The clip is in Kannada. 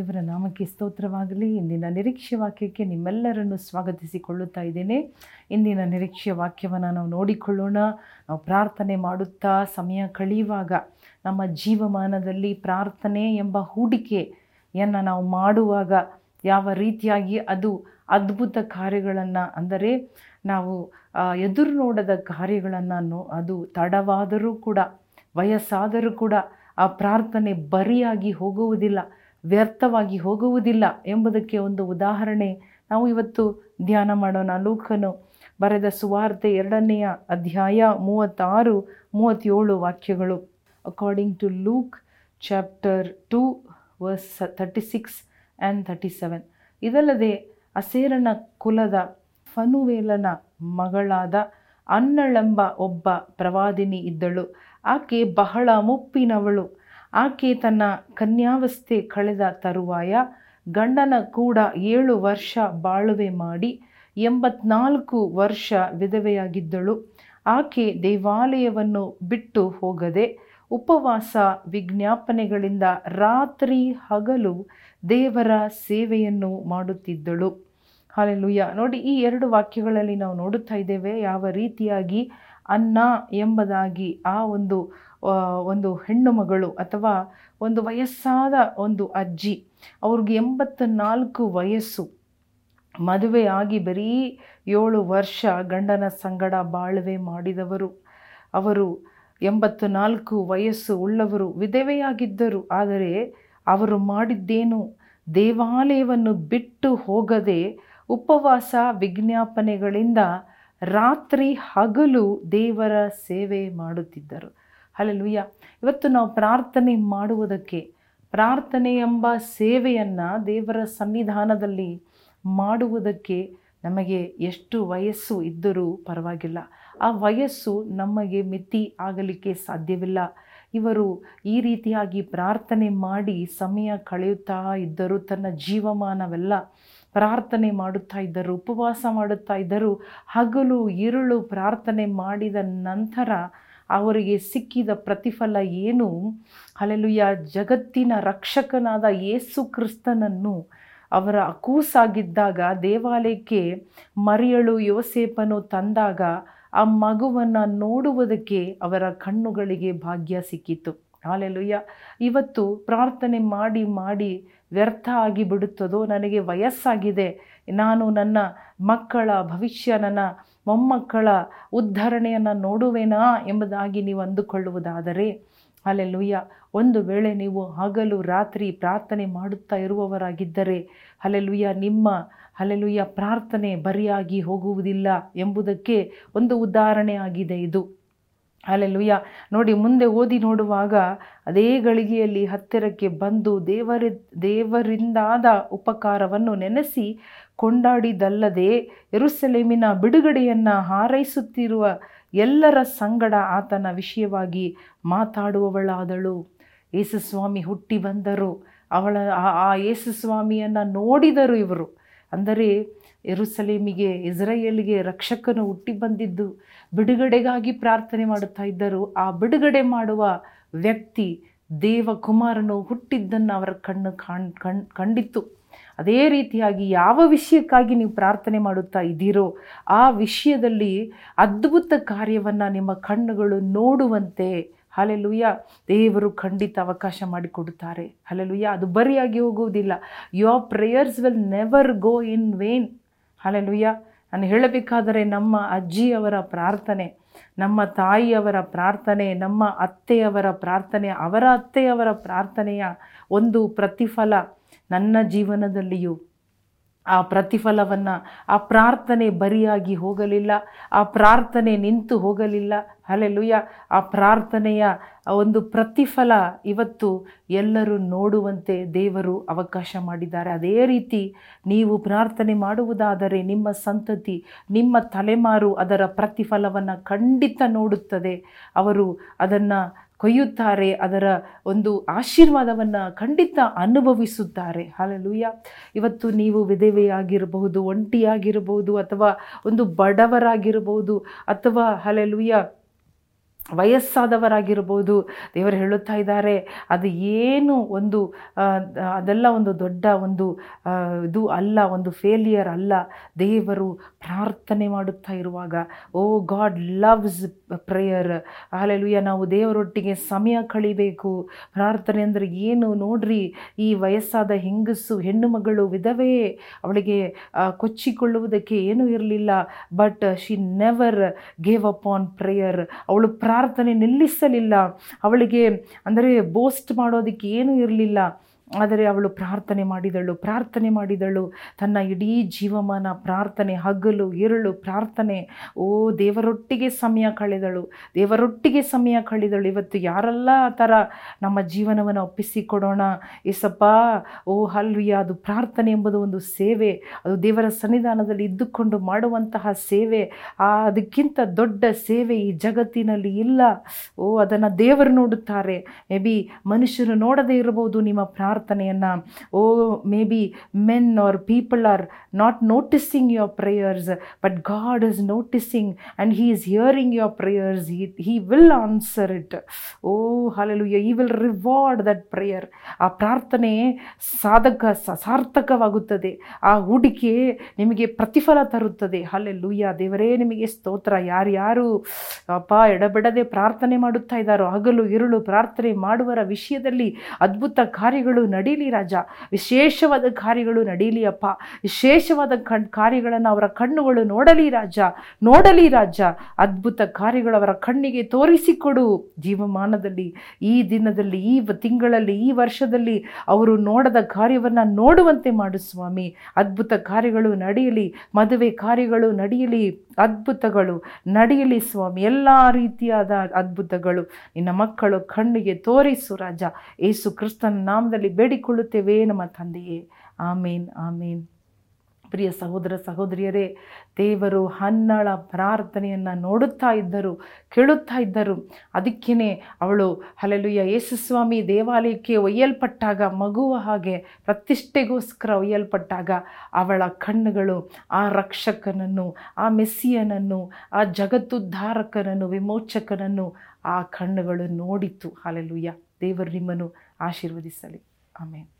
ದೇವರ ನಾಮಕ್ಕೆ ಸ್ತೋತ್ರವಾಗಲಿ. ಇಂದಿನ ನಿರೀಕ್ಷೆ ವಾಕ್ಯಕ್ಕೆ ನಿಮ್ಮೆಲ್ಲರನ್ನು ಸ್ವಾಗತಿಸಿಕೊಳ್ಳುತ್ತಾ ಇದ್ದೇನೆ. ಇಂದಿನ ನಿರೀಕ್ಷೆ ವಾಕ್ಯವನ್ನು ನಾವು ನೋಡಿಕೊಳ್ಳೋಣ. ನಾವು ಪ್ರಾರ್ಥನೆ ಮಾಡುತ್ತಾ ಸಮಯ ಕಳೆಯುವಾಗ ನಮ್ಮ ಜೀವಮಾನದಲ್ಲಿ ಪ್ರಾರ್ಥನೆ ಎಂಬ ಹೂಡಿಕೆಯನ್ನು ನಾವು ಮಾಡುವಾಗ ಯಾವ ರೀತಿಯಾಗಿ ಅದು ಅದ್ಭುತ ಕಾರ್ಯಗಳನ್ನು ಅಂದರೆ ನಾವು ಎದುರು ನೋಡದ ಕಾರ್ಯಗಳನ್ನು ಅದು ತಡವಾದರೂ ಕೂಡ, ವಯಸ್ಸಾದರೂ ಕೂಡ ಆ ಪ್ರಾರ್ಥನೆ ಬರಿಯಾಗಿ ಹೋಗುವುದಿಲ್ಲ. ವ್ಯರ್ಥವಾಗಿ ಹೋಗುವುದಿಲ್ಲ ಎಂಬುದಕ್ಕೆ ಒಂದು ಉದಾಹರಣೆ. ನಾವು ಇವತ್ತು ಧ್ಯಾನ ಮಾಡೋಣ. ಲೂಕನು ಬರೆದ ಸುವಾರ್ತೆ ಎರಡನೆಯ ಅಧ್ಯಾಯ ಮೂವತ್ತಾರು, ಮೂವತ್ತೇಳು ವಾಕ್ಯಗಳು. According to Luke chapter two verse thirty six and thirty seven ಇದಲ್ಲದೆ ಅಸೇರನ ಕುಲದ ಫನುವೇಲನ ಮಗಳಾದ ಅನ್ನಳೆಂಬ ಒಬ್ಬ ಪ್ರವಾದಿನಿ ಇದ್ದಳು. ಆಕೆ ಬಹಳ ಮುಪ್ಪಿನವಳು. ಆಕೆ ತನ್ನ ಕನ್ಯಾವಸ್ಥೆ ಕಳೆದ ತರುವಾಯ ಗಂಡನ ಕೂಡ ಏಳು ವರ್ಷ ಬಾಳುವೆ ಮಾಡಿ ಎಂಬತ್ನಾಲ್ಕು ವರ್ಷ ವಿಧವೆಯಾಗಿದ್ದಳು. ಆಕೆ ದೇವಾಲಯವನ್ನು ಬಿಟ್ಟು ಹೋಗದೆ ಉಪವಾಸ ವಿಜ್ಞಾಪನೆಗಳಿಂದ ರಾತ್ರಿ ಹಗಲು ದೇವರ ಸೇವೆಯನ್ನು ಮಾಡುತ್ತಿದ್ದಳು. ಹಾಲೆಲುಯ್ಯ. ನೋಡಿ, ಈ ಎರಡು ವಾಕ್ಯಗಳಲ್ಲಿ ನಾವು ನೋಡುತ್ತಾ ಇದ್ದೇವೆ ಯಾವ ರೀತಿಯಾಗಿ ಅನ್ನ ಎಂಬುದಾಗಿ ಆ ಒಂದು ಒಂದು ಹೆಣ್ಣು ಮಗಳು ಅಥವಾ ಒಂದು ವಯಸ್ಸಾದ ಒಂದು ಅಜ್ಜಿ, ಅವ್ರಿಗೆ ಎಂಬತ್ತ ನಾಲ್ಕು ವಯಸ್ಸು ಮದುವೆಯಾಗಿ ಬರೀ ಏಳು ವರ್ಷ ಗಂಡನ ಸಂಗಡ ಬಾಳ್ವೆ ಮಾಡಿದವರು. ಅವರು ಎಂಬತ್ತು ನಾಲ್ಕು ವಯಸ್ಸು ಉಳ್ಳವರು, ವಿಧವೆಯಾಗಿದ್ದರು. ಆದರೆ ಅವರು ಮಾಡಿದ್ದೇನು? ದೇವಾಲಯವನ್ನು ಬಿಟ್ಟು ಹೋಗದೆ ಉಪವಾಸ ವಿಜ್ಞಾಪನೆಗಳಿಂದ ರಾತ್ರಿ ಹಗಲು ದೇವರ ಸೇವೆ ಮಾಡುತ್ತಿದ್ದರು. ಅಲ್ಲೆಲುಯ್ಯ ಇವತ್ತು ನಾವು ಪ್ರಾರ್ಥನೆ ಮಾಡುವುದಕ್ಕೆ, ಪ್ರಾರ್ಥನೆ ಎಂಬ ಸೇವೆಯನ್ನು ದೇವರ ಸನ್ನಿಧಾನದಲ್ಲಿ ಮಾಡುವುದಕ್ಕೆ ನಮಗೆ ಎಷ್ಟು ವಯಸ್ಸು ಇದ್ದರೂ ಪರವಾಗಿಲ್ಲ. ಆ ವಯಸ್ಸು ನಮಗೆ ಮಿತಿ ಆಗಲಿಕ್ಕೆ ಸಾಧ್ಯವಿಲ್ಲ. ಇವರು ಈ ರೀತಿಯಾಗಿ ಪ್ರಾರ್ಥನೆ ಮಾಡಿ ಸಮಯ ಕಳೆಯುತ್ತಾ ಇದ್ದರು ತನ್ನ ಜೀವಮಾನವೆಲ್ಲ ಪ್ರಾರ್ಥನೆ ಮಾಡುತ್ತಾ ಇದ್ದರು, ಉಪವಾಸ ಮಾಡುತ್ತಾ ಇದ್ದರು. ಹಗಲು ಇರುಳು ಪ್ರಾರ್ಥನೆ ಮಾಡಿದ ನಂತರ ಅವರಿಗೆ ಸಿಕ್ಕಿದ ಪ್ರತಿಫಲ ಏನು? ಅಲ್ಲೆಲುಯ್ಯ ಜಗತ್ತಿನ ರಕ್ಷಕನಾದ ಯೇಸು ಕ್ರಿಸ್ತನನ್ನು ಅವರ ಕೂಸಾಗಿದ್ದಾಗ ದೇವಾಲಯಕ್ಕೆ ಮರಿಯಳು ಯೋಸೇಪನು ತಂದಾಗ ಆ ಮಗುವನ್ನು ನೋಡುವುದಕ್ಕೆ ಅವರ ಕಣ್ಣುಗಳಿಗೆ ಭಾಗ್ಯ ಸಿಕ್ಕಿತು. ಹಾಲೆಲುಯ್ಯ. ಇವತ್ತು ಪ್ರಾರ್ಥನೆ ಮಾಡಿ ಮಾಡಿ ವ್ಯರ್ಥ ಆಗಿ ಬಿಡುತ್ತದೋ ನನಗೆ ವಯಸ್ಸಾಗಿದೆ. ನಾನು ನನ್ನ ಮಕ್ಕಳ ಭವಿಷ್ಯ, ನನ್ನ ಮೊಮ್ಮಕ್ಕಳ ಉದ್ಧರಣೆಯನ್ನು ನೋಡುವೆನಾ ಎಂಬುದಾಗಿ ನೀವು ಅಂದುಕೊಳ್ಳುವುದಾದರೆ ಅಲೆಲುಯ್ಯ ಒಂದು ವೇಳೆ ನೀವು ಹಗಲು ರಾತ್ರಿ ಪ್ರಾರ್ಥನೆ ಮಾಡುತ್ತಾ ಇರುವವರಾಗಿದ್ದರೆ ಅಲೆಲುಯ್ಯ ನಿಮ್ಮ ಅಲೆಲುಯ್ಯ ಪ್ರಾರ್ಥನೆ ಬರಿಯಾಗಿ ಹೋಗುವುದಿಲ್ಲ ಎಂಬುದಕ್ಕೆ ಒಂದು ಉದಾಹರಣೆ ಆಗಿದೆ ಇದು. ಅಲ್ಲೆಲುಯ್ಯ ನೋಡಿ, ಮುಂದೆ ಓದಿ ನೋಡುವಾಗ ಅದೇ ಗಳಿಗೆಯಲ್ಲಿ ಹತ್ತಿರಕ್ಕೆ ಬಂದು ದೇವರ, ದೇವರಿಂದಾದ ಉಪಕಾರವನ್ನು ನೆನೆಸಿ ಕೊಂಡಾಡಿದಲ್ಲದೆ ಎರುಸೆಲೆಮಿನ ಬಿಡುಗಡೆಯನ್ನು ಹಾರೈಸುತ್ತಿರುವ ಎಲ್ಲರ ಸಂಗಡ ಆತನ ವಿಷಯವಾಗಿ ಮಾತಾಡುವವಳಾದಳು. ಯೇಸುಸ್ವಾಮಿ ಹುಟ್ಟಿ ಬಂದರು ಅವಳ ಆ ಯೇಸುಸ್ವಾಮಿಯನ್ನು ನೋಡಿದರು ಇವರು. ಅಂದರೆ ಯೆರೂಸಲೇಮಿಗೆ, ಇಸ್ರಾಯೇಲ್ಗೆ ರಕ್ಷಕನು ಹುಟ್ಟಿ ಬಂದಿದ್ದು ಬಿಡುಗಡೆಗಾಗಿ ಪ್ರಾರ್ಥನೆ ಮಾಡುತ್ತಾ ಇದ್ದರು. ಆ ಬಿಡುಗಡೆ ಮಾಡುವ ವ್ಯಕ್ತಿ ದೇವಕುಮಾರನು ಹುಟ್ಟಿದ್ದನ್ನು ಅವರ ಕಣ್ಣು ಕಾಣ್, ಕಣ್, ಕಂಡಿತ್ತು. ಅದೇ ರೀತಿಯಾಗಿ ಯಾವ ವಿಷಯಕ್ಕಾಗಿ ನೀವು ಪ್ರಾರ್ಥನೆ ಮಾಡುತ್ತಾ ಇದ್ದೀರೋ ಆ ವಿಷಯದಲ್ಲಿ ಅದ್ಭುತ ಕಾರ್ಯವನ್ನು ನಿಮ್ಮ ಕಣ್ಣುಗಳು ನೋಡುವಂತೆ ಹಲೆಲುಯ್ಯ ದೇವರು ಖಂಡಿತ ಅವಕಾಶ ಮಾಡಿಕೊಡುತ್ತಾರೆ. ಹಲೆಲುಯ್ಯ ಅದು ಬರಿಯಾಗಿ ಹೋಗುವುದಿಲ್ಲ. Your prayers will never go in vain hallelujah. ನಾನು ಹೇಳಬೇಕಾದರೆ ನಮ್ಮ ಅಜ್ಜಿಯವರ ಪ್ರಾರ್ಥನೆ, ನಮ್ಮ ತಾಯಿಯವರ ಪ್ರಾರ್ಥನೆ, ನಮ್ಮ ಅತ್ತೆಯವರ ಪ್ರಾರ್ಥನೆ, ಅವರ ಅತ್ತೆಯವರ ಪ್ರಾರ್ಥನೆಯ ಒಂದು ಪ್ರತಿಫಲ ನನ್ನ ಜೀವನದಲ್ಲಿಯೂ ಆ ಪ್ರತಿಫಲವನ್ನು, ಆ ಪ್ರಾರ್ಥನೆ ಬರಿಯಾಗಿ ಹೋಗಲಿಲ್ಲ, ಆ ಪ್ರಾರ್ಥನೆ ನಿಂತು ಹೋಗಲಿಲ್ಲ. ಅಲ್ಲೆಲುಯ್ಯ ಆ ಪ್ರಾರ್ಥನೆಯ ಒಂದು ಪ್ರತಿಫಲ ಇವತ್ತು ಎಲ್ಲರೂ ನೋಡುವಂತೆ ದೇವರು ಅವಕಾಶ ಮಾಡಿದ್ದಾರೆ. ಅದೇ ರೀತಿ ನೀವು ಪ್ರಾರ್ಥನೆ ಮಾಡುವುದಾದರೆ ನಿಮ್ಮ ಸಂತತಿ, ನಿಮ್ಮ ತಲೆಮಾರು ಅದರ ಪ್ರತಿಫಲವನ್ನು ಖಂಡಿತ ನೋಡುತ್ತದೆ. ಅವರು ಅದನ್ನು ಕೊಯ್ಯುತ್ತಾರೆ, ಅದರ ಒಂದು ಆಶೀರ್ವಾದವನ್ನು ಖಂಡಿತ ಅನುಭವಿಸುತ್ತಾರೆ. ಹಾಲೆಲೂಯ ಇವತ್ತು ನೀವು ವಿಧವೆಯಾಗಿರಬಹುದು, ಒಂಟಿಯಾಗಿರಬಹುದು, ಅಥವಾ ಒಂದು ಬಡವರಾಗಿರಬಹುದು, ಅಥವಾ ಹಲೆಲುಯ್ಯ ವಯಸ್ಸಾದವರಾಗಿರ್ಬೋದು. ದೇವರು ಹೇಳುತ್ತಾ ಇದ್ದಾರೆ, ಅದು ಏನು ಒಂದು ಅದೆಲ್ಲ ಒಂದು ದೊಡ್ಡ ಒಂದು ಇದು ಅಲ್ಲ, ಒಂದು ಫೇಲಿಯರ್ ಅಲ್ಲ. ದೇವರು ಪ್ರಾರ್ಥನೆ ಮಾಡುತ್ತಾ ಇರುವಾಗ, oh God loves prayer. Alleluia ನಾವು ದೇವರೊಟ್ಟಿಗೆ ಸಮಯ ಕಳಿಬೇಕು. ಪ್ರಾರ್ಥನೆ ಅಂದರೆ ಏನು? ನೋಡ್ರಿ, ಈ ವಯಸ್ಸಾದ ಹೆಂಗಸು, ಹೆಣ್ಣು ಮಗಳು, ವಿಧವೇ, ಅವಳಿಗೆ ಕೊಚ್ಚಿಕೊಳ್ಳುವುದಕ್ಕೆ ಏನೂ ಇರಲಿಲ್ಲ. But she never gave up on prayer ಅವಳು ಪ್ರಾರ್ಥನೆ ನಿಲ್ಲಿಸಲಿಲ್ಲ. ಅವಳಿಗೆ ಅಂದರೆ ಬೋಸ್ಟ್ ಮಾಡೋದಕ್ಕೆ ಏನೂ ಇರಲಿಲ್ಲ. ಆದರೆ ಅವಳು ಪ್ರಾರ್ಥನೆ ಮಾಡಿದಳು ಪ್ರಾರ್ಥನೆ ಮಾಡಿದಳು. ತನ್ನ ಇಡೀ ಜೀವಮಾನ ಪ್ರಾರ್ಥನೆ, ಹಗಲು, ಇರಳು, ಪ್ರಾರ್ಥನೆ. ಓ, ದೇವರೊಟ್ಟಿಗೆ ಸಮಯ ಕಳೆದಳು, ದೇವರೊಟ್ಟಿಗೆ ಸಮಯ ಕಳೆದಳು. ಇವತ್ತು ಯಾರೆಲ್ಲ ಆ ಥರ ನಮ್ಮ ಜೀವನವನ್ನು ಒಪ್ಪಿಸಿಕೊಡೋಣ? ಏಸಪ್ಪ, ಓ ಹಲ್ವಿಯ ಅದು ಪ್ರಾರ್ಥನೆ ಎಂಬುದು ಒಂದು ಸೇವೆ. ಅದು ದೇವರ ಸನ್ನಿಧಾನದಲ್ಲಿ ಇದ್ದುಕೊಂಡು ಮಾಡುವಂತಹ ಸೇವೆ. ಆ, ಅದಕ್ಕಿಂತ ದೊಡ್ಡ ಸೇವೆ ಈ ಜಗತ್ತಿನಲ್ಲಿ ಇಲ್ಲ. ಓ, ಅದನ್ನು ದೇವರು ನೋಡುತ್ತಾರೆ. ಮೇ ಬಿ ಮನುಷ್ಯರು ನೋಡದೇ ಇರಬಹುದು ನಿಮ್ಮ ಪ್ರಾರ್ಥನೆಯನ್ನು, ಓ, maybe men are people are not noticing your prayers but God is noticing and he is hearing your prayers he will answer it oh hallelujah he will reward that prayer ಆ ಪ್ರಾರ್ಥನೆ ಸಾಧಕ ಸಾರ್ಥಕವಾಗುತ್ತದೆ. ಆ ಹೂಡಿಕೆ ನಿಮಗೆ ಪ್ರತಿಫಲ ತರುತ್ತದೆ. ಹಾಲೆಲೂಯ್ಯ ದೇವರೇ, ನಿಮಗೆ ಸ್ತೋತ್ರ. ಯಾರ್ಯಾರು, ಅಪ್ಪ, ಎಡಬಿಡದೆ ಪ್ರಾರ್ಥನೆ ಮಾಡುತ್ತಾ ಇದ್ದಾರೋ, ಹಗಲು, ಇರುಳು ಪ್ರಾರ್ಥನೆ ಮಾಡುವರ ವಿಷಯದಲ್ಲಿ ಅದ್ಭುತ ಕಾರ್ಯಗಳು ನಡೀಲಿ ರಾಜ. ವಿಶೇಷವಾದ ಕಾರ್ಯಗಳು ನಡೀಲಿ ಅಪ್ಪ. ವಿಶೇಷವಾದ ಕಣ್ ಕಾರ್ಯಗಳನ್ನು ಅವರ ಕಣ್ಣುಗಳು ನೋಡಲಿ ರಾಜ. ನೋಡಲಿ ರಾಜ. ಅದ್ಭುತ ಕಾರ್ಯಗಳು ಅವರ ಕಣ್ಣಿಗೆ ತೋರಿಸಿಕೊಡು. ಜೀವಮಾನದಲ್ಲಿ, ಈ ದಿನದಲ್ಲಿ, ಈ ತಿಂಗಳಲ್ಲಿ, ಈ ವರ್ಷದಲ್ಲಿ ಅವರು ನೋಡದ ಕಾರ್ಯವನ್ನು ನೋಡುವಂತೆ ಮಾಡು ಸ್ವಾಮಿ. ಅದ್ಭುತ ಕಾರ್ಯಗಳು ನಡೆಯಲಿ ಮದುವೆ ಕಾರ್ಯಗಳು ನಡೆಯಲಿ ಅದ್ಭುತಗಳು ನಡೆಯಲಿ ಸ್ವಾಮಿ. ಎಲ್ಲ ರೀತಿಯಾದ ಅದ್ಭುತಗಳು. ನಿನ್ನ ಮಕ್ಕಳು ಕಣ್ಣಿಗೆ ತೋರಿಸು ರಾಜ. ಏಸು ಕ್ರಿಸ್ತನ ನಾಮದಲ್ಲಿ ಬೇಡಿಕೊಳ್ಳುತ್ತೇವೆ ನಮ್ಮ ತಂದೆಯೇ. ಆಮೇನ್ ಆಮೇನ್. ಪ್ರಿಯ ಸಹೋದರ, ಸಹೋದರಿಯರೇ, ದೇವರು ಹನ್ನಳ ಪ್ರಾರ್ಥನೆಯನ್ನು ನೋಡುತ್ತಾ ಇದ್ದರು, ಕೇಳುತ್ತಾ ಇದ್ದರು. ಅದಕ್ಕೇ ಅವಳು ಹಲಲುಯ್ಯ ಯೇಸುಸ್ವಾಮಿ ದೇವಾಲಯಕ್ಕೆ ಒಯ್ಯಲ್ಪಟ್ಟಾಗ, ಮಗುವ ಹಾಗೆ ಪ್ರತಿಷ್ಠೆಗೋಸ್ಕರ ಒಯ್ಯಲ್ಪಟ್ಟಾಗ, ಅವಳ ಕಣ್ಣುಗಳು ಆ ರಕ್ಷಕನನ್ನು, ಆ ಮೆಸ್ಸಿಯನನ್ನು, ಆ ಜಗತ್ತುದ್ಧಾರಕನನ್ನು ವಿಮೋಚಕನನ್ನು, ಆ ಕಣ್ಣುಗಳು ನೋಡಿತು. ಹಲಲುಯ್ಯ ದೇವರು ನಿಮ್ಮನ್ನು ಆಶೀರ್ವದಿಸಲಿ. Amém.